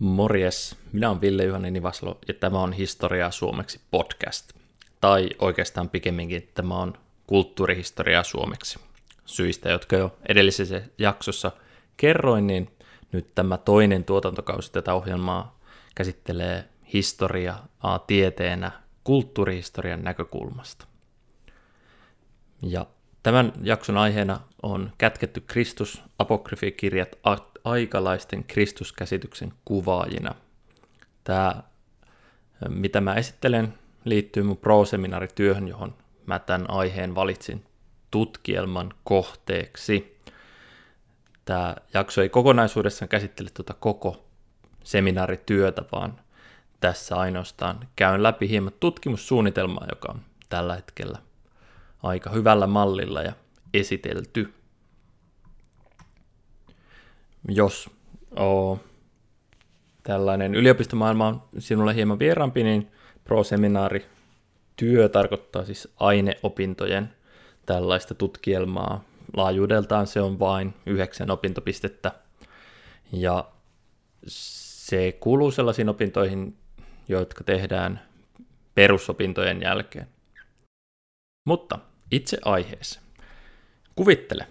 Morjes, minä olen Ville Juhani Nivaslo ja tämä on Historiaa suomeksi podcast. Tai oikeastaan pikemminkin tämä on kulttuurihistoriaa suomeksi. Syistä, jotka jo edellisessä jaksossa kerroin, niin nyt tämä toinen tuotantokausi tätä ohjelmaa käsittelee historiaa tieteenä kulttuurihistorian näkökulmasta. Ja tämän jakson aiheena on kätketty Kristus, apokryfikirjat aikalaisten Kristuskäsityksen kuvaajina. Tämä, mitä mä esittelen, liittyy mun pro-seminaarityöhön, johon mä tämän aiheen valitsin tutkielman kohteeksi. Tämä jakso ei kokonaisuudessaan käsittele tuota koko seminaarityötä, vaan tässä ainoastaan käyn läpi hieman tutkimussuunnitelmaa, joka on tällä hetkellä aika hyvällä mallilla ja esitelty. Jos oo, tällainen yliopistomaailma on sinulle hieman vieraampi, niin pro-seminaari työ tarkoittaa siis aineopintojen tällaista tutkielmaa. Laajuudeltaan se on vain yhdeksän opintopistettä. Ja se kuuluu sellaisiin opintoihin, jotka tehdään perusopintojen jälkeen. Mutta itse aiheeseen. Kuvittele,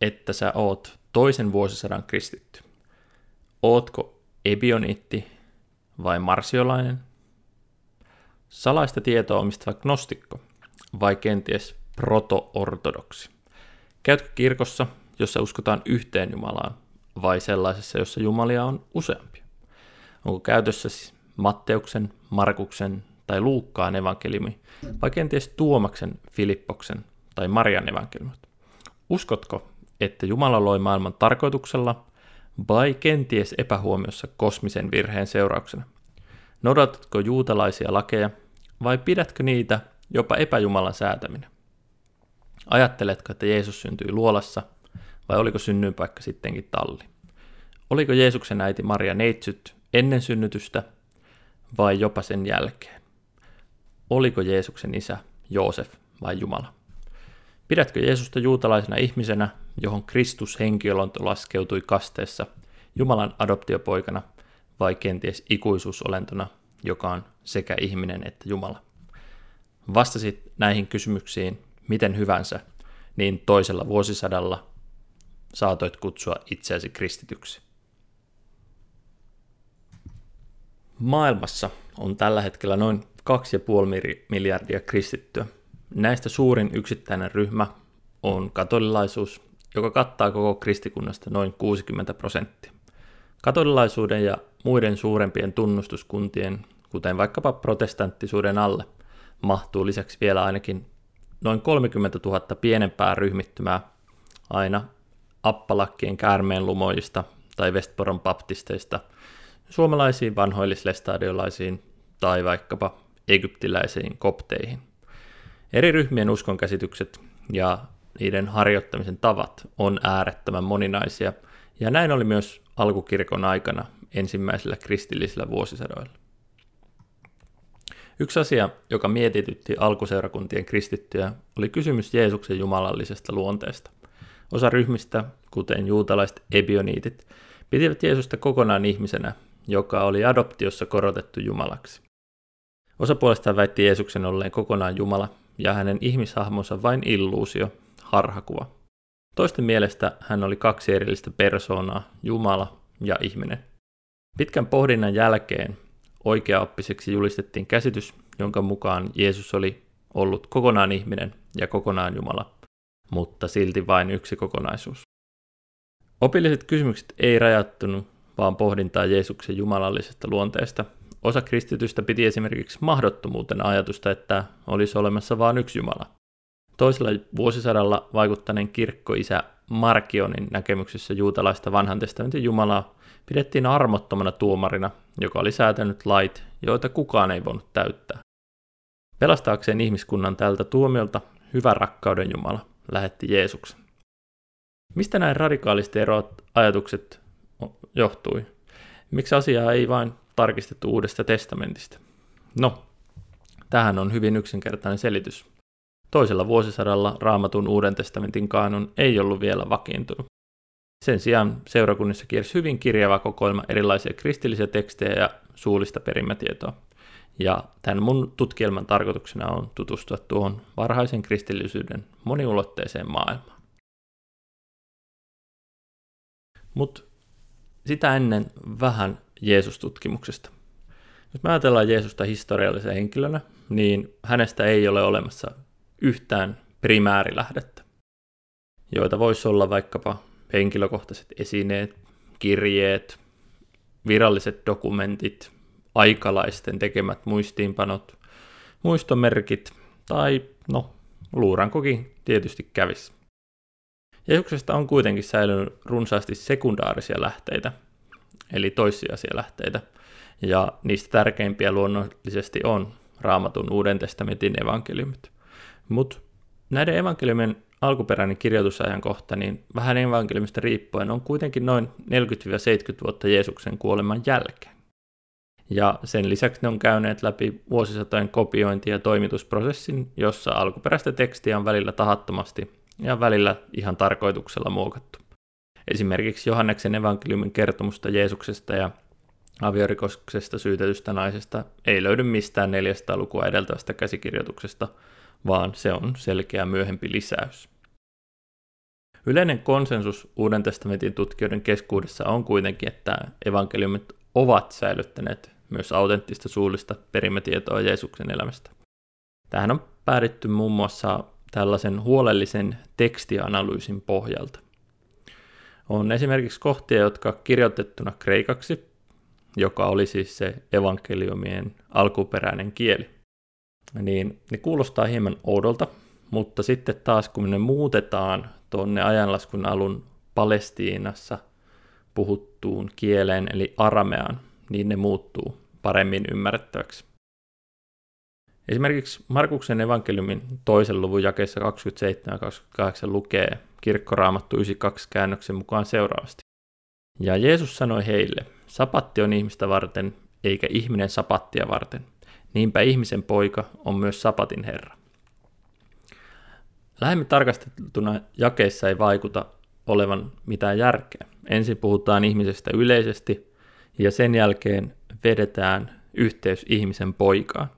että sä oot toisen vuosisadan kristitty. Ootko ebionitti vai marsiolainen? Salaista tietoa omistava gnostikko vai kenties proto-ortodoksi? Käytkö kirkossa, jossa uskotaan yhteen Jumalaan, vai sellaisessa, jossa Jumalia on useampia? Onko käytössä Matteuksen, Markuksen tai Luukkaan evankeliumi, vai kenties Tuomaksen, Filippoksen tai Marian evankeliumit? Uskotko, että Jumala loi maailman tarkoituksella vai kenties epähuomiossa kosmisen virheen seurauksena? Noudatatko juutalaisia lakeja vai pidätkö niitä jopa epäjumalan säätäminen? Ajatteletko, että Jeesus syntyi luolassa vai oliko synnyinpaikka sittenkin talli? Oliko Jeesuksen äiti Maria neitsyt ennen synnytystä vai jopa sen jälkeen? Oliko Jeesuksen isä Joosef vai Jumala? Pidätkö Jeesusta juutalaisena ihmisenä, johon Kristus henkiolonto laskeutui kasteessa Jumalan adoptiopoikana vai kenties ikuisuusolentona, joka on sekä ihminen että Jumala? Vastasit näihin kysymyksiin miten hyvänsä, niin toisella vuosisadalla saatoit kutsua itseäsi kristityksi. Maailmassa on tällä hetkellä noin 2,5 miljardia kristittyä. Näistä suurin yksittäinen ryhmä on katolilaisuus, joka kattaa koko kristikunnasta noin 60 prosenttia. Katolilaisuuden ja muiden suurempien tunnustuskuntien, kuten vaikkapa protestanttisuuden alle, mahtuu lisäksi vielä ainakin noin 30 000 pienempää ryhmittymää aina Appalakkien käärmeenlumoista tai Westporon baptisteista suomalaisiin vanhoillislestadiolaisiin tai vaikkapa egyptiläisiin kopteihin. Eri ryhmien uskonkäsitykset ja niiden harjoittamisen tavat on äärettömän moninaisia, ja näin oli myös alkukirkon aikana ensimmäisillä kristillisillä vuosisadoilla. Yksi asia, joka mietitytti alkuseurakuntien kristittyjä, oli kysymys Jeesuksen jumalallisesta luonteesta. Osa ryhmistä, kuten juutalaiset ebioniitit, pitivät Jeesusta kokonaan ihmisenä, joka oli adoptiossa korotettu Jumalaksi. Osa puolestaan väitti Jeesuksen olleen kokonaan Jumala ja hänen ihmishahmonsa vain illuusio, harhakuva. Toisten mielestä hän oli kaksi erillistä persoonaa, Jumala ja ihminen. Pitkän pohdinnan jälkeen oikeaoppiseksi julistettiin käsitys, jonka mukaan Jeesus oli ollut kokonaan ihminen ja kokonaan Jumala, mutta silti vain yksi kokonaisuus. Opilliset kysymykset ei rajattunut vaan pohdintaa Jeesuksen jumalallisesta luonteesta. Osa kristitystä piti esimerkiksi mahdottomuutena ajatusta, että olisi olemassa vain yksi Jumala. Toisella vuosisadalla vaikuttaneen kirkkoisä Markionin näkemyksessä juutalaista vanhan testamentin Jumalaa pidettiin armottomana tuomarina, joka oli säätänyt lait, joita kukaan ei voinut täyttää. Pelastaakseen ihmiskunnan tältä tuomiolta hyvä rakkauden Jumala lähetti Jeesuksen. Mistä näin radikaalisti eroat ajatukset johtui? Miksi asiaa ei vain tarkistettu uudesta testamentista? No, tähän on hyvin yksinkertainen selitys. Toisella vuosisadalla raamatun uuden testamentin kaanon ei ollut vielä vakiintunut. Sen sijaan seurakunnissa kiersi hyvin kirjava kokoelma erilaisia kristillisiä tekstejä ja suullista perimätietoa. Ja tämän mun tutkielman tarkoituksena on tutustua tuohon varhaisen kristillisyyden moniulotteiseen maailmaan. Mutta sitä ennen vähän Jeesustutkimuksesta. Jos me ajatellaan Jeesusta historiallisena henkilönä, niin hänestä ei ole olemassa yhtään primäärilähdettä, joita voisi olla vaikkapa henkilökohtaiset esineet, kirjeet, viralliset dokumentit, aikalaisten tekemät muistiinpanot, muistomerkit tai no, luurankokin tietysti kävisi. Jeesuksesta on kuitenkin säilynyt runsaasti sekundaarisia lähteitä, eli toissijaisia lähteitä, ja niistä tärkeimpiä luonnollisesti on Raamatun Uuden testamentin evankeliumit. Mutta näiden evankeliumien alkuperäinen kirjoitusajankohta, niin vähän evankeliumista riippuen on kuitenkin noin 40-70 vuotta Jeesuksen kuoleman jälkeen. Ja sen lisäksi ne on käyneet läpi vuosisatojen kopiointi- ja toimitusprosessin, jossa alkuperäistä tekstiä on välillä tahattomasti ja välillä ihan tarkoituksella muokattu. Esimerkiksi Johanneksen evankeliumin kertomusta Jeesuksesta ja aviorikoksesta syytetystä naisesta ei löydy mistään 400-lukua edeltävästä käsikirjoituksesta, vaan se on selkeä myöhempi lisäys. Yleinen konsensus Uuden testamentin tutkijoiden keskuudessa on kuitenkin, että evankeliumit ovat säilyttäneet myös autenttista suullista perimätietoa Jeesuksen elämästä. Tähän on päädytty muun muassa tällaisen huolellisen tekstianalyysin pohjalta. On esimerkiksi kohtia, jotka kirjoitettuna kreikaksi, joka oli siis se evankeliumien alkuperäinen kieli, niin ne kuulostaa hieman oudolta, mutta sitten taas kun ne muutetaan tuonne ajanlaskun alun Palestiinassa puhuttuun kieleen, eli arameaan, niin ne muuttuu paremmin ymmärrettäväksi. Esimerkiksi Markuksen evankeliumin toisen luvun jakeessa 27 28 lukee kirkkoraamattu 92 käännöksen mukaan seuraavasti. Ja Jeesus sanoi heille, sapatti on ihmistä varten, eikä ihminen sapattia varten. Niinpä ihmisen poika on myös sapatin herra. Lähemmin tarkastettuna jakeissa ei vaikuta olevan mitään järkeä. Ensin puhutaan ihmisestä yleisesti ja sen jälkeen vedetään yhteys ihmisen poikaan.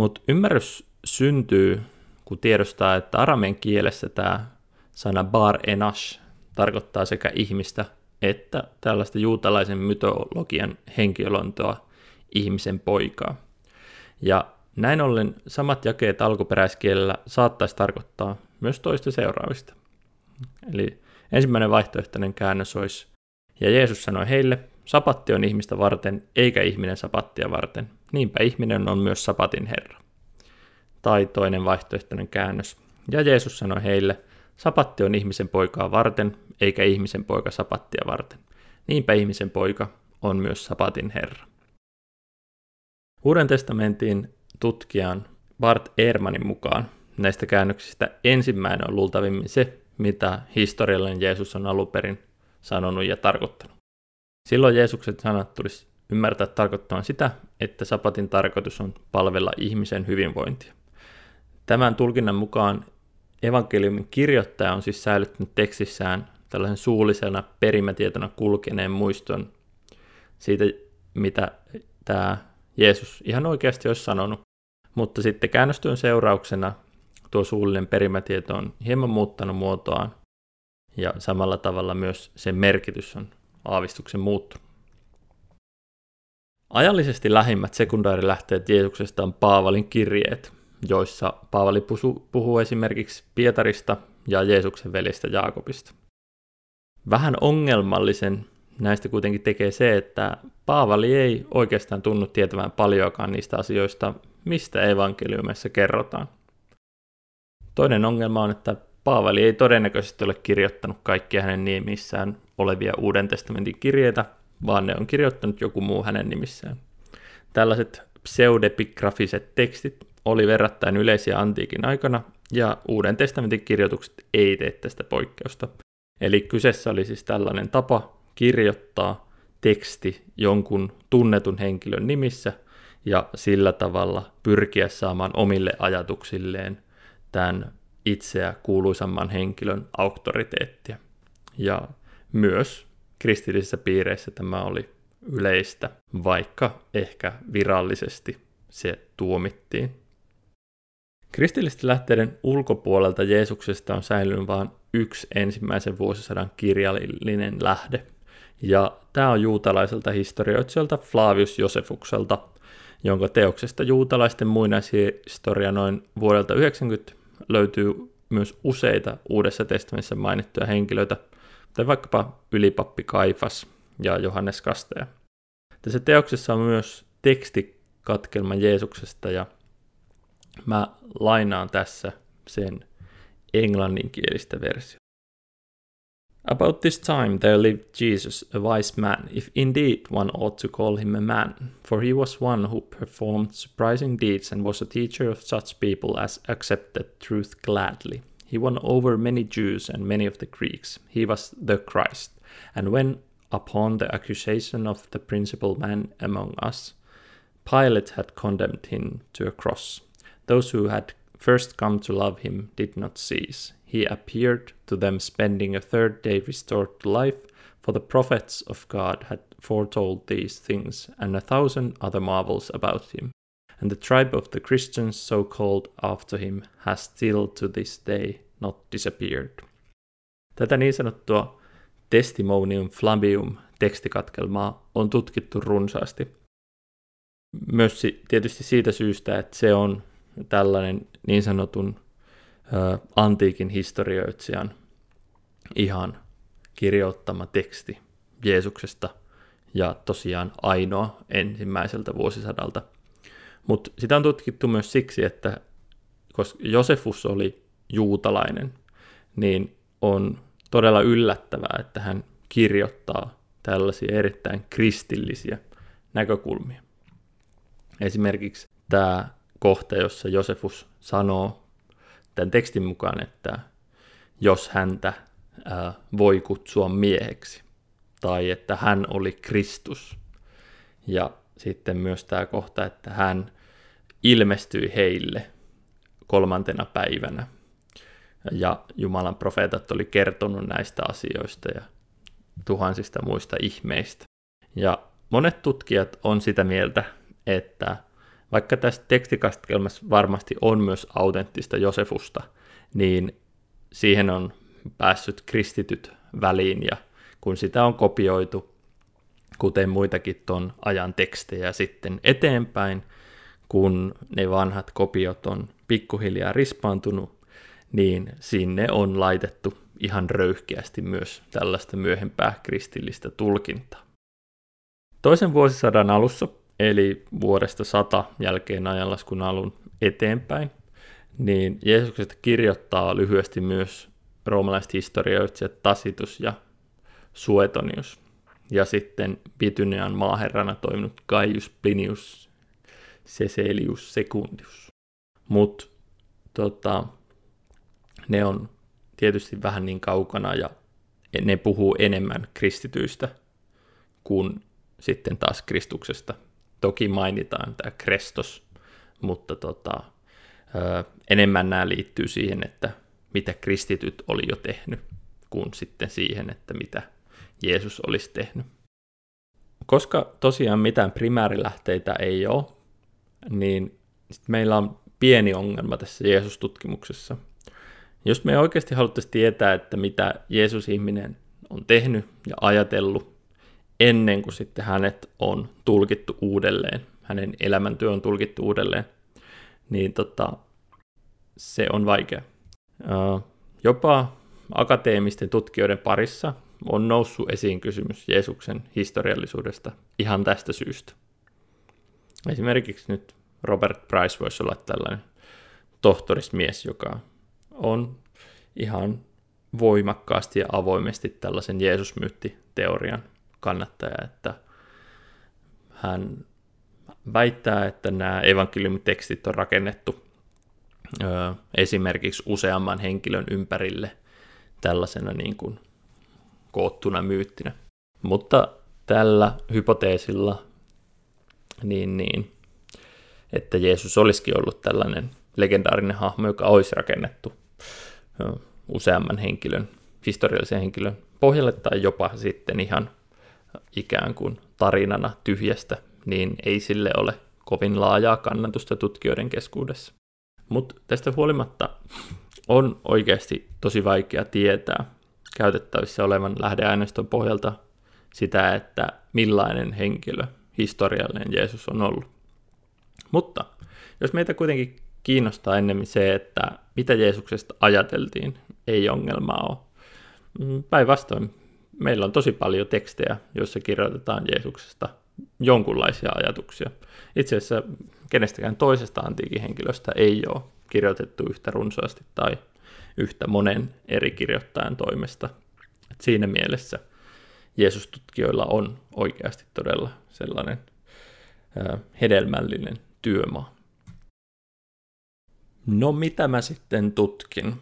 Mutta ymmärrys syntyy, kun tiedostaa, että aramen kielessä tämä sana bar enash tarkoittaa sekä ihmistä että tällaista juutalaisen mytologian henkilöntoa ihmisen poikaa. Ja näin ollen samat jakeet alkuperäiskielellä saattaisi tarkoittaa myös toista seuraavista. Eli ensimmäinen vaihtoehtoinen käännös olisi, ja Jeesus sanoi heille, sapatti on ihmistä varten, eikä ihminen sapattia varten. Niinpä ihminen on myös sapatin Herra. Tai toinen vaihtoehtoinen käännös. Ja Jeesus sanoi heille, sapatti on ihmisen poikaa varten, eikä ihmisen poika sapattia varten. Niinpä ihmisen poika on myös sapatin Herra. Uuden testamentin tutkijan Bart Ehrmanin mukaan näistä käännöksistä ensimmäinen on luultavimmin se, mitä historiallinen Jeesus on alun perin sanonut ja tarkoittanut. Silloin Jeesuksen sanat tulisi ymmärtää tarkoittamaan sitä, että sapatin tarkoitus on palvella ihmisen hyvinvointia. Tämän tulkinnan mukaan evankeliumin kirjoittaja on siis säilyttänyt tekstissään tällaisen suullisena perimätietona kulkeneen muiston siitä, mitä tämä Jeesus ihan oikeasti olisi sanonut. Mutta sitten käännöstyön seurauksena tuo suullinen perimätieto on hieman muuttanut muotoaan ja samalla tavalla myös sen merkitys on aavistuksen muuttunut. Ajallisesti lähimmät sekundaarilähteet Jeesuksesta on Paavalin kirjeet, joissa Paavali puhuu esimerkiksi Pietarista ja Jeesuksen veljestä Jaakobista. Vähän ongelmallisen näistä kuitenkin tekee se, että Paavali ei oikeastaan tunnu tietävän paljoakaan niistä asioista, mistä evankeliumissa kerrotaan. Toinen ongelma on, että Paavali ei todennäköisesti ole kirjoittanut kaikkia hänen nimissään olevia Uuden testamentin kirjeitä, vaan ne on kirjoittanut joku muu hänen nimissään. Tällaiset pseudepigrafiset tekstit oli verrattain yleisiä antiikin aikana, ja Uuden testamentin kirjoitukset ei tee tästä poikkeusta. Eli kyseessä oli siis tällainen tapa kirjoittaa teksti jonkun tunnetun henkilön nimissä ja sillä tavalla pyrkiä saamaan omille ajatuksilleen tämän itseä kuuluisamman henkilön auktoriteettia. Ja myös kristillisissä piireissä tämä oli yleistä, vaikka ehkä virallisesti se tuomittiin. Kristillisten lähteiden ulkopuolelta Jeesuksesta on säilynyt vain yksi ensimmäisen vuosisadan kirjallinen lähde, ja tämä on juutalaiselta historioitsijalta Flavius Josefukselta, jonka teoksesta juutalaisten muinaishistoria noin vuodelta 90 löytyy myös useita Uudessa testamentissa mainittuja henkilöitä, kuten vaikkapa ylipappi Kaifas ja Johannes Kasteja. Tässä teoksessa on myös tekstikatkelma Jeesuksesta ja mä lainaan tässä sen englanninkielistä versiota. About this time there lived Jesus, a wise man, if indeed one ought to call him a man, for he was one who performed surprising deeds and was a teacher of such people as accepted truth gladly. He won over many Jews and many of the Greeks. He was the Christ. And when, upon the accusation of the principal man among us, Pilate had condemned him to a cross, those who had first come to love him did not cease. He appeared to them, spending a third day restored to life, for the prophets of God had foretold these things, and a thousand other marvels about him. And the tribe of the Christians, so called after him, has still to this day not disappeared. Tätä niin sanottua testimonium flavium tekstikatkelmaa on tutkittu runsaasti. Myös tietysti siitä syystä, että se on tällainen niin sanotun ö, antiikin historioitsijan ihan kirjoittama teksti Jeesuksesta ja tosiaan ainoa ensimmäiseltä vuosisadalta. Mutta sitä on tutkittu myös siksi, että koska Josefus oli juutalainen, niin on todella yllättävää, että hän kirjoittaa tällaisia erittäin kristillisiä näkökulmia. Esimerkiksi tämä kohta, jossa Josefus sanoo tämän tekstin mukaan, että jos häntä ää, voi kutsua mieheksi, tai että hän oli Kristus. Ja sitten myös tämä kohta, että hän ilmestyi heille kolmantena päivänä. Ja Jumalan profeetat oli kertonut näistä asioista ja tuhansista muista ihmeistä. Ja monet tutkijat on sitä mieltä, että vaikka tässä tekstikastelmassa varmasti on myös autenttista Josefusta, niin siihen on päässyt kristityt väliin ja kun sitä on kopioitu, kuten muitakin ton ajan tekstejä sitten eteenpäin, kun ne vanhat kopiot on pikkuhiljaa rispaantunut, niin sinne on laitettu ihan röyhkeästi myös tällaista myöhempää kristillistä tulkintaa. Toisen vuosisadan alussa eli vuodesta 100 jälkeen ajanlaskun alun eteenpäin, niin Jeesuksesta kirjoittaa lyhyesti myös roomalaiset historioitsijat Tacitus ja Suetonius, ja sitten Bitynean maaherrana toiminut Gaius Plinius Seselius Secundius. Mutta tota, ne on tietysti vähän niin kaukana ja ne puhuu enemmän kristityistä kuin sitten taas Kristuksesta Toki mainitaan tämä Krestos, mutta tota, ö, enemmän nämä liittyy siihen, että mitä kristityt oli jo tehnyt, kuin sitten siihen, että mitä Jeesus olisi tehnyt. Koska tosiaan mitään primäärilähteitä ei ole, niin sit meillä on pieni ongelma tässä Jeesus-tutkimuksessa. Jos me oikeasti haluttaisiin tietää, että mitä Jeesus-ihminen on tehnyt ja ajatellut, ennen kuin sitten hänet on tulkittu uudelleen, hänen elämäntyö on tulkittu uudelleen, niin tota, se on vaikea. Jopa akateemisten tutkijoiden parissa on noussut esiin kysymys Jeesuksen historiallisuudesta ihan tästä syystä. Esimerkiksi nyt Robert Price voisi olla tällainen tohtorismies, joka on ihan voimakkaasti ja avoimesti tällaisen Jeesusmyyttiteorian kannattaja, että hän väittää, että nämä evankeliumitekstit on rakennettu ö, esimerkiksi useamman henkilön ympärille tällaisena niin kuin koottuna myyttinä. Mutta tällä hypoteesilla, niin, niin, että Jeesus olisikin ollut tällainen legendaarinen hahmo, joka olisi rakennettu useamman henkilön, historiallisen henkilön pohjalle tai jopa sitten ihan ikään kuin tarinana tyhjästä, niin ei sille ole kovin laajaa kannatusta tutkijoiden keskuudessa. Mutta tästä huolimatta on oikeasti tosi vaikea tietää käytettävissä olevan lähdeaineiston pohjalta sitä, että millainen henkilö historiallinen Jeesus on ollut. Mutta jos meitä kuitenkin kiinnostaa ennemmin se, että mitä Jeesuksesta ajateltiin, ei ongelmaa ole. Mm, päinvastoin, meillä on tosi paljon tekstejä, joissa kirjoitetaan Jeesuksesta jonkunlaisia ajatuksia. Itse asiassa kenestäkään toisesta antiikin henkilöstä ei ole kirjoitettu yhtä runsaasti tai yhtä monen eri kirjoittajan toimesta. Et siinä mielessä Jeesustutkijoilla on oikeasti todella sellainen hedelmällinen työmaa. No mitä mä sitten tutkin?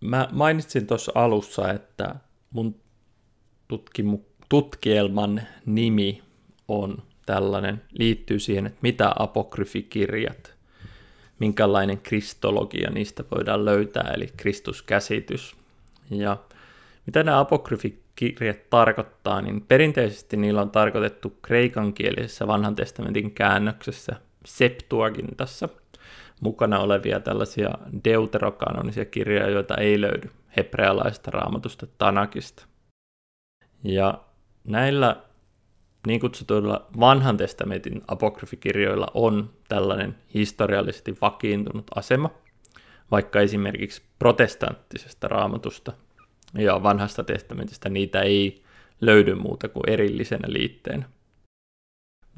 Mä mainitsin tuossa alussa, että mun tutkimu- tutkielman nimi on tällainen, liittyy siihen, että mitä apokryfikirjat, minkälainen kristologia niistä voidaan löytää, eli Kristuskäsitys. Ja mitä nämä apokryfikirjat tarkoittaa, niin perinteisesti niillä on tarkoitettu kreikankielisessä vanhan testamentin käännöksessä Septuagintassa mukana olevia tällaisia deuterokanonisia kirjoja, joita ei löydy hebrealaista raamatusta Tanakista. Ja näillä niin kutsutuilla vanhan testamentin apokryfikirjoilla on tällainen historiallisesti vakiintunut asema, vaikka esimerkiksi protestanttisesta raamatusta ja vanhasta testamentista niitä ei löydy muuta kuin erillisenä liitteenä.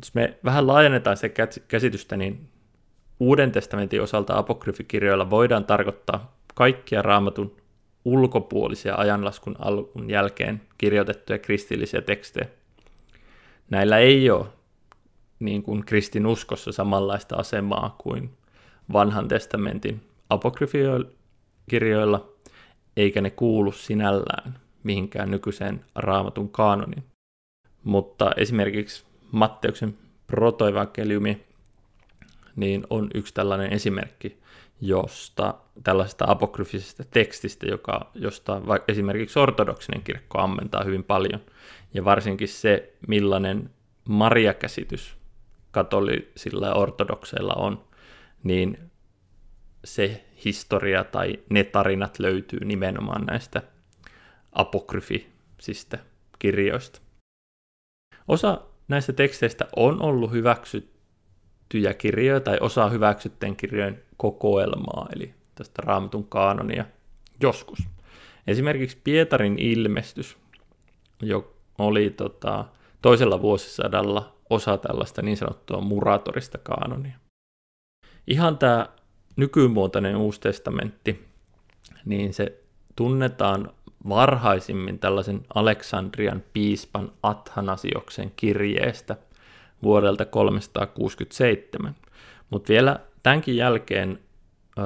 Jos me vähän laajennetaan se käsitystä, niin Uuden testamentin osalta apokryfikirjoilla voidaan tarkoittaa kaikkia raamatun ulkopuolisia ajanlaskun alun jälkeen kirjoitettuja kristillisiä tekstejä. Näillä ei ole niin kuin kristin uskossa samanlaista asemaa kuin vanhan testamentin apokryfikirjoilla, eikä ne kuulu sinällään mihinkään nykyiseen raamatun kaanoniin. Mutta esimerkiksi Matteuksen protoevankeliumi niin on yksi tällainen esimerkki, josta tällaisesta apokryfisesta tekstistä, joka, josta esimerkiksi ortodoksinen kirkko ammentaa hyvin paljon. Ja varsinkin se, millainen Maria-käsitys katolisilla ja ortodokseilla on, niin se historia tai ne tarinat löytyy nimenomaan näistä apokryfisistä kirjoista. Osa näistä teksteistä on ollut hyväksyttyjä kirjoja tai osa hyväksytteen kirjojen kokoelmaa, eli tästä raamatun kaanonia joskus. Esimerkiksi Pietarin ilmestys, jo oli tota, toisella vuosisadalla osa tällaista niin sanottua muratorista kaanonia. Ihan tämä nykymuotoinen Uusi testamentti, niin se tunnetaan varhaisimmin tällaisen Aleksandrian piispan Athanasioksen kirjeestä vuodelta 367. Mutta vielä tämänkin jälkeen ö,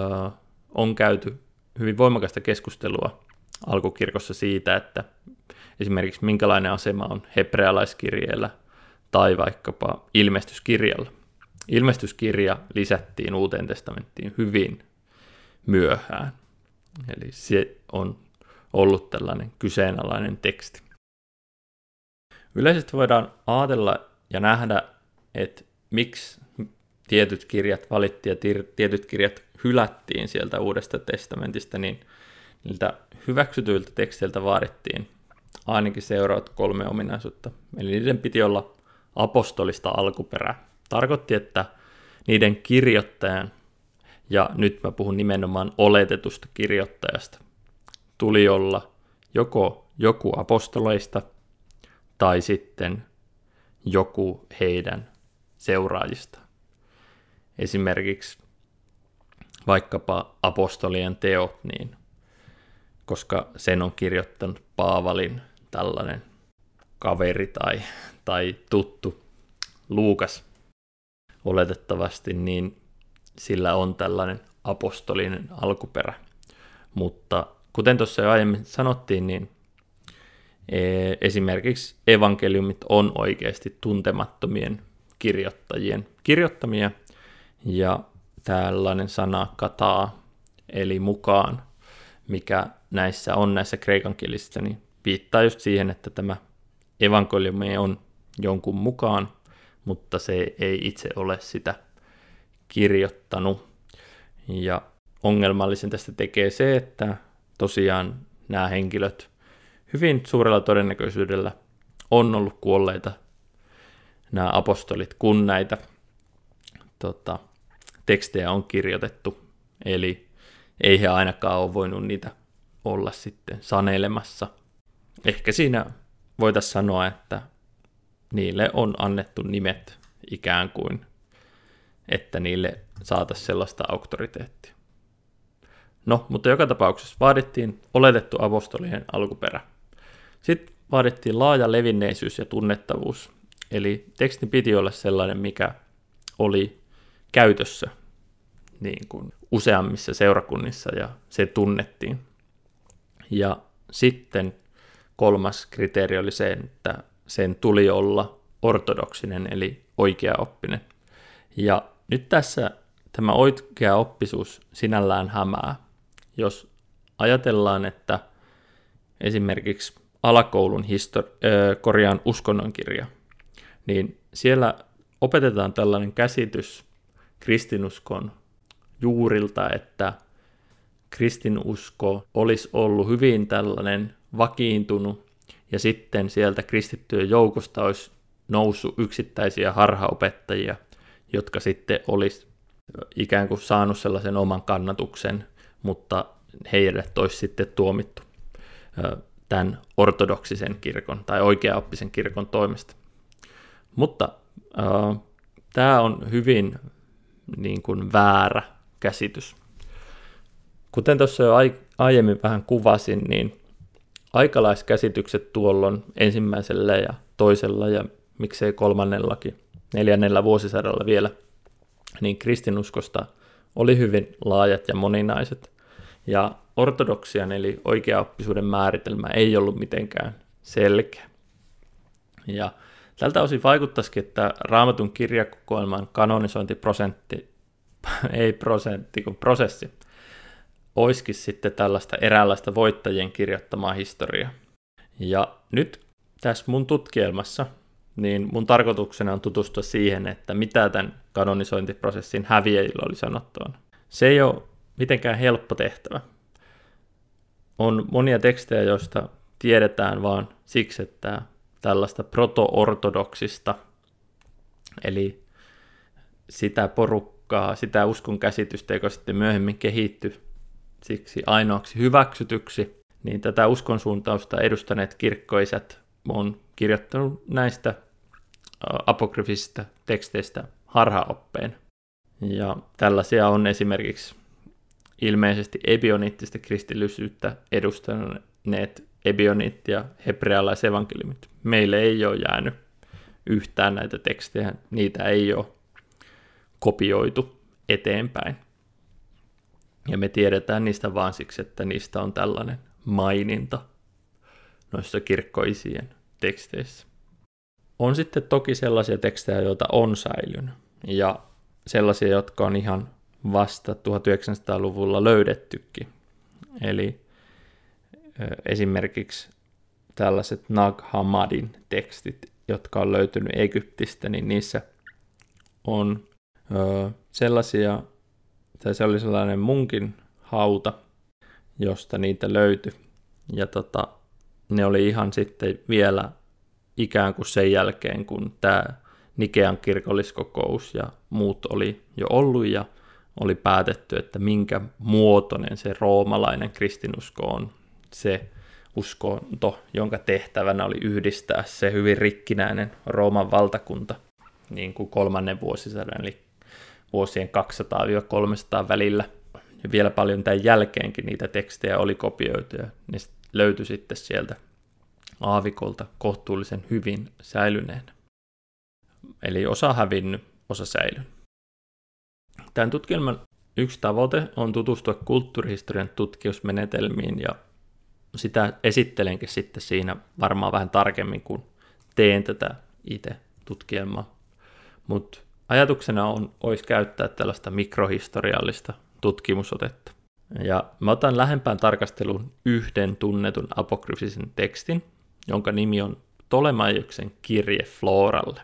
on käyty hyvin voimakasta keskustelua alkukirkossa siitä, että esimerkiksi minkälainen asema on hebrealaiskirjeellä tai vaikkapa ilmestyskirjalla. Ilmestyskirja lisättiin uuteen testamenttiin hyvin myöhään. Eli se on ollut tällainen kyseenalainen teksti. Yleisesti voidaan ajatella ja nähdä, että miksi tietyt kirjat valittiin ja tietyt kirjat hylättiin sieltä uudesta testamentista, niin niiltä hyväksytyiltä teksteiltä vaadittiin ainakin seuraavat kolme ominaisuutta. Eli niiden piti olla apostolista alkuperää. Tarkoitti, että niiden kirjoittajan, ja nyt mä puhun nimenomaan oletetusta kirjoittajasta, tuli olla joko joku apostoleista tai sitten joku heidän seuraajista. Esimerkiksi vaikkapa apostolien teot, niin koska sen on kirjoittanut Paavalin tällainen kaveri tai, tai tuttu Luukas oletettavasti, niin sillä on tällainen apostolinen alkuperä. Mutta kuten tuossa jo aiemmin sanottiin, niin e, esimerkiksi evankeliumit on oikeasti tuntemattomien kirjoittajien kirjoittamia, ja tällainen sana kataa, eli mukaan, mikä näissä on näissä kreikankielisissä, niin viittaa just siihen, että tämä evankeliumi on jonkun mukaan, mutta se ei itse ole sitä kirjoittanut. Ja ongelmallisen tästä tekee se, että tosiaan nämä henkilöt hyvin suurella todennäköisyydellä on ollut kuolleita nämä apostolit, kun näitä tota, tekstejä on kirjoitettu. Eli ei he ainakaan ole voinut niitä olla sitten sanelemassa. Ehkä siinä voitaisiin sanoa, että niille on annettu nimet ikään kuin, että niille saataisiin sellaista auktoriteettia. No, mutta joka tapauksessa vaadittiin oletettu apostolien alkuperä. Sitten vaadittiin laaja levinneisyys ja tunnettavuus, eli tekstin piti olla sellainen, mikä oli käytössä niin kuin useammissa seurakunnissa ja se tunnettiin. Ja sitten kolmas kriteeri oli se, että sen tuli olla ortodoksinen eli oikeaoppinen. Ja nyt tässä tämä oikea oppisuus sinällään hämää. Jos ajatellaan, että esimerkiksi alakoulun histori- korjaan uskonnonkirja, niin siellä opetetaan tällainen käsitys kristinuskon juurilta, että kristinusko olisi ollut hyvin tällainen vakiintunut ja sitten sieltä kristittyjen joukosta olisi noussut yksittäisiä harhaopettajia, jotka sitten olisi ikään kuin saanut sellaisen oman kannatuksen, mutta heidät olisi sitten tuomittu tämän ortodoksisen kirkon tai oikeaoppisen kirkon toimesta. Mutta äh, tämä on hyvin niin kuin väärä käsitys. Kuten tuossa jo aiemmin vähän kuvasin, niin aikalaiskäsitykset tuolloin ensimmäisellä ja toisella ja miksei kolmannellakin, neljännellä vuosisadalla vielä, niin kristinuskosta oli hyvin laajat ja moninaiset. Ja ortodoksian eli oikeaoppisuuden määritelmä ei ollut mitenkään selkeä. Ja tältä osin vaikuttaisikin, että raamatun kirjakokoelman kanonisointiprosentti, ei prosentti, kun prosessi, olisikin sitten tällaista eräänlaista voittajien kirjoittamaa historiaa. Ja nyt tässä mun tutkielmassa, niin mun tarkoituksena on tutustua siihen, että mitä tämän kanonisointiprosessin häviäjillä oli sanottua. Se ei ole mitenkään helppo tehtävä. On monia tekstejä, joista tiedetään vaan siksi, että tällaista proto-ortodoksista, eli sitä porukkaa, sitä uskon käsitystä, joka sitten myöhemmin kehittyi siksi ainoaksi hyväksytyksi, niin tätä uskonsuuntausta edustaneet kirkkoisät on kirjoittanut näistä apokryfisistä teksteistä harhaoppeen. Ja tällaisia on esimerkiksi ilmeisesti ebioniittista kristillisyyttä edustaneet ebioniitti ja hebrealaisevankeliumit. Meille ei ole jäänyt yhtään näitä tekstejä, niitä ei ole kopioitu eteenpäin. Ja me tiedetään niistä vaan siksi, että niistä on tällainen maininta noissa kirkkoisien teksteissä. On sitten toki sellaisia tekstejä, joita on säilynyt, ja sellaisia, jotka on ihan vasta 1900-luvulla löydettykin. Eli esimerkiksi tällaiset Nag Hammadin tekstit, jotka on löytynyt Egyptistä, niin niissä on sellaisia tai se oli sellainen munkin hauta, josta niitä löytyi. Ja tota, ne oli ihan sitten vielä ikään kuin sen jälkeen, kun tämä Nikean kirkolliskokous ja muut oli jo ollut ja oli päätetty, että minkä muotoinen se roomalainen kristinusko on. Se uskonto, jonka tehtävänä oli yhdistää se hyvin rikkinäinen Rooman valtakunta niin kuin kolmannen vuosisadan, eli vuosien 200-300 välillä. Ja vielä paljon tämän jälkeenkin niitä tekstejä oli kopioitu ja ne löytyi sitten sieltä aavikolta kohtuullisen hyvin säilyneen. Eli osa hävinnyt, osa säilynyt. Tämän tutkielman yksi tavoite on tutustua kulttuurihistorian tutkimusmenetelmiin ja sitä esittelenkin sitten siinä varmaan vähän tarkemmin, kun teen tätä itse tutkielmaa. Mutta Ajatuksena on, olisi käyttää tällaista mikrohistoriallista tutkimusotetta. Ja mä otan lähempään tarkasteluun yhden tunnetun apokryfisen tekstin, jonka nimi on Tolemaioksen kirje Floralle.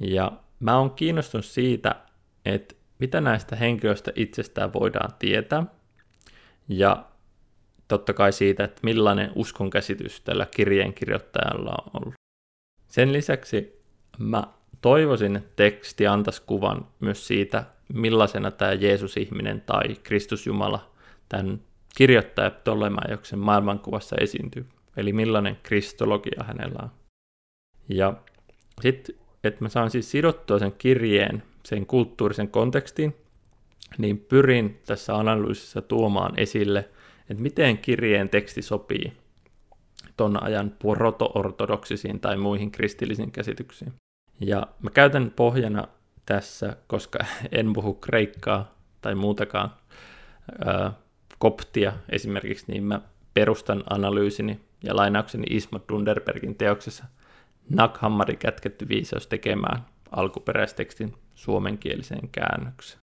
Ja mä oon kiinnostunut siitä, että mitä näistä henkilöistä itsestään voidaan tietää, ja totta kai siitä, että millainen uskonkäsitys tällä kirjeen kirjoittajalla on ollut. Sen lisäksi mä toivoisin, että teksti antaisi kuvan myös siitä, millaisena tämä Jeesus-ihminen tai Kristus Jumala tämän kirjoittaja Ptolemaioksen maailmankuvassa esiintyy. Eli millainen kristologia hänellä on. Ja sitten, että mä saan siis sidottua sen kirjeen sen kulttuurisen kontekstiin, niin pyrin tässä analyysissä tuomaan esille, että miten kirjeen teksti sopii ton ajan proto-ortodoksisiin tai muihin kristillisiin käsityksiin. Ja mä käytän pohjana tässä, koska en puhu kreikkaa tai muutakaan ää, koptia esimerkiksi, niin mä perustan analyysini ja lainaukseni Isma Dunderbergin teoksessa Nakhammari kätketty viisaus tekemään alkuperäistekstin suomenkieliseen käännökseen.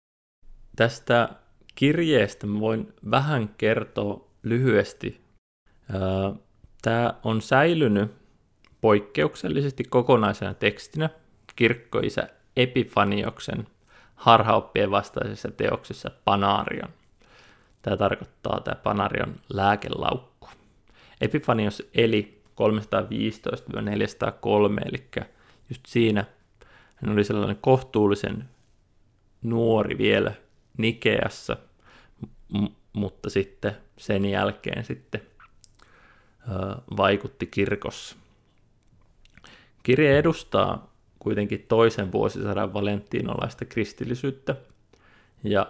Tästä kirjeestä mä voin vähän kertoa lyhyesti. Tämä on säilynyt poikkeuksellisesti kokonaisena tekstinä kirkkoisä Epifanioksen harhaoppien vastaisessa teoksessa Panarion. Tämä tarkoittaa tämä Panarion lääkelaukku. Epifanios eli 315-403, eli just siinä hän oli sellainen kohtuullisen nuori vielä Nikeassa, m- mutta sitten sen jälkeen sitten ö, vaikutti kirkossa. Kirja edustaa kuitenkin toisen vuosisadan valenttiinolaista kristillisyyttä ja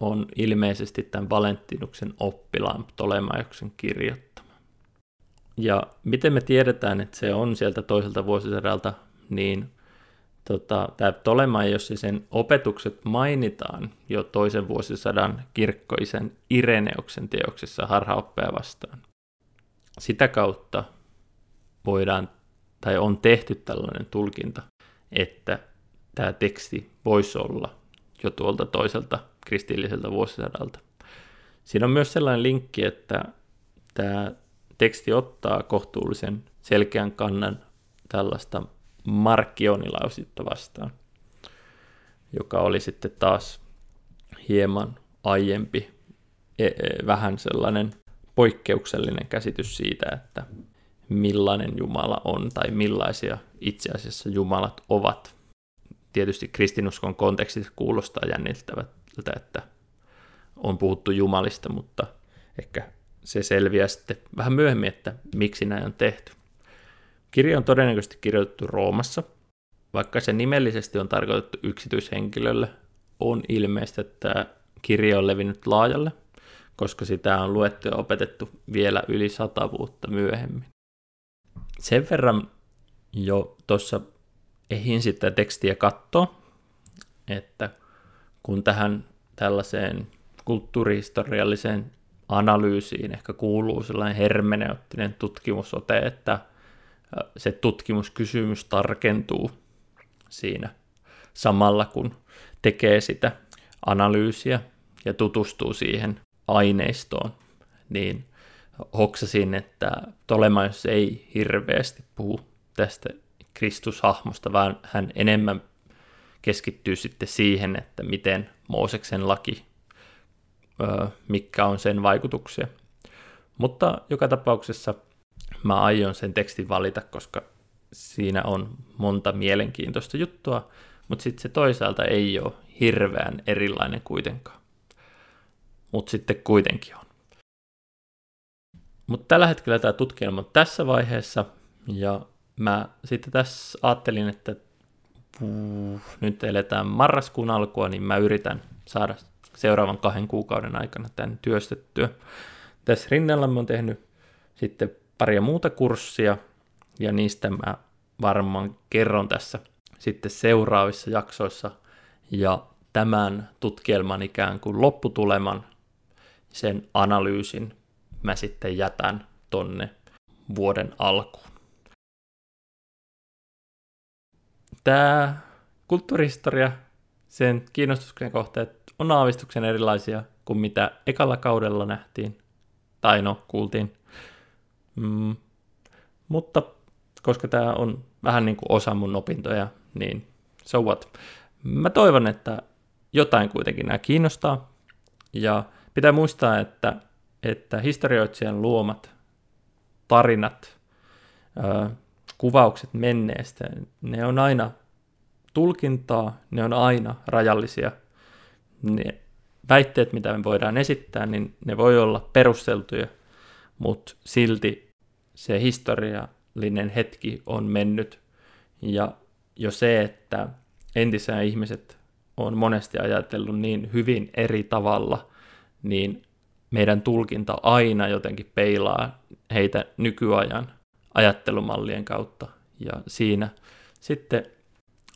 on ilmeisesti tämän Valentinuksen oppilaan Ptolemaioksen kirjoittama. Ja miten me tiedetään, että se on sieltä toiselta vuosisadalta, niin tota, tämä Ptolemaios ja sen opetukset mainitaan jo toisen vuosisadan kirkkoisen Ireneuksen teoksessa harhaoppea vastaan. Sitä kautta voidaan tai on tehty tällainen tulkinta, että tämä teksti voisi olla jo tuolta toiselta kristilliseltä vuosisadalta. Siinä on myös sellainen linkki, että tämä teksti ottaa kohtuullisen selkeän kannan tällaista markkionilausetta vastaan, joka oli sitten taas hieman aiempi, e, e, vähän sellainen poikkeuksellinen käsitys siitä, että millainen Jumala on tai millaisia itse asiassa Jumalat ovat. Tietysti kristinuskon kontekstissa kuulostaa jännittävältä, että on puhuttu Jumalista, mutta ehkä se selviää sitten vähän myöhemmin, että miksi näin on tehty. Kirja on todennäköisesti kirjoitettu Roomassa, vaikka se nimellisesti on tarkoitettu yksityishenkilölle, on ilmeistä, että kirja on levinnyt laajalle, koska sitä on luettu ja opetettu vielä yli sata vuotta myöhemmin sen verran jo tuossa ehin sitä tekstiä katsoa, että kun tähän tällaiseen kulttuurihistorialliseen analyysiin ehkä kuuluu sellainen hermeneuttinen tutkimusote, että se tutkimuskysymys tarkentuu siinä samalla, kun tekee sitä analyysiä ja tutustuu siihen aineistoon, niin hoksasin, että Ptolemaios ei hirveästi puhu tästä Kristushahmosta, vaan hän enemmän keskittyy sitten siihen, että miten Mooseksen laki, mikä on sen vaikutuksia. Mutta joka tapauksessa mä aion sen tekstin valita, koska siinä on monta mielenkiintoista juttua, mutta sitten se toisaalta ei ole hirveän erilainen kuitenkaan. Mutta sitten kuitenkin on. Mutta tällä hetkellä tämä tutkielma on tässä vaiheessa, ja mä sitten tässä ajattelin, että puu, nyt eletään marraskuun alkua, niin mä yritän saada seuraavan kahden kuukauden aikana tämän työstettyä. Tässä rinnalla mä oon tehnyt sitten paria muuta kurssia, ja niistä mä varmaan kerron tässä sitten seuraavissa jaksoissa, ja tämän tutkielman ikään kuin lopputuleman, sen analyysin mä sitten jätän tonne vuoden alkuun. Tämä kulttuurihistoria, sen kiinnostuksen kohteet on aavistuksen erilaisia kuin mitä ekalla kaudella nähtiin, tai no, kuultiin. Mm, mutta koska tämä on vähän niin kuin osa mun opintoja, niin so what. Mä toivon, että jotain kuitenkin nämä kiinnostaa, ja pitää muistaa, että, että historioitsijan luomat tarinat, kuvaukset menneestä, ne on aina tulkintaa, ne on aina rajallisia. Ne väitteet, mitä me voidaan esittää, niin ne voi olla perusteltuja, mutta silti se historiallinen hetki on mennyt. Ja jo se, että entisiä ihmiset on monesti ajatellut niin hyvin eri tavalla, niin meidän tulkinta aina jotenkin peilaa heitä nykyajan ajattelumallien kautta. Ja siinä sitten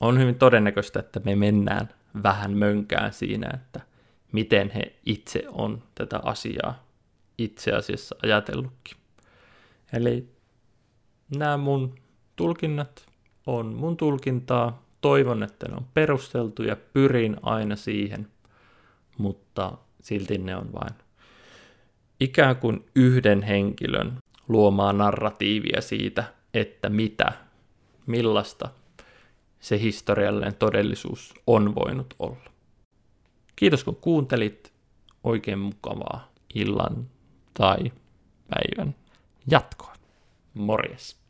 on hyvin todennäköistä, että me mennään vähän mönkään siinä, että miten he itse on tätä asiaa itse asiassa ajatellutkin. Eli nämä mun tulkinnat on mun tulkintaa. Toivon, että ne on perusteltu ja pyrin aina siihen, mutta silti ne on vain ikään kuin yhden henkilön luomaa narratiivia siitä, että mitä, millaista se historiallinen todellisuus on voinut olla. Kiitos kun kuuntelit. Oikein mukavaa illan tai päivän jatkoa. Morjes.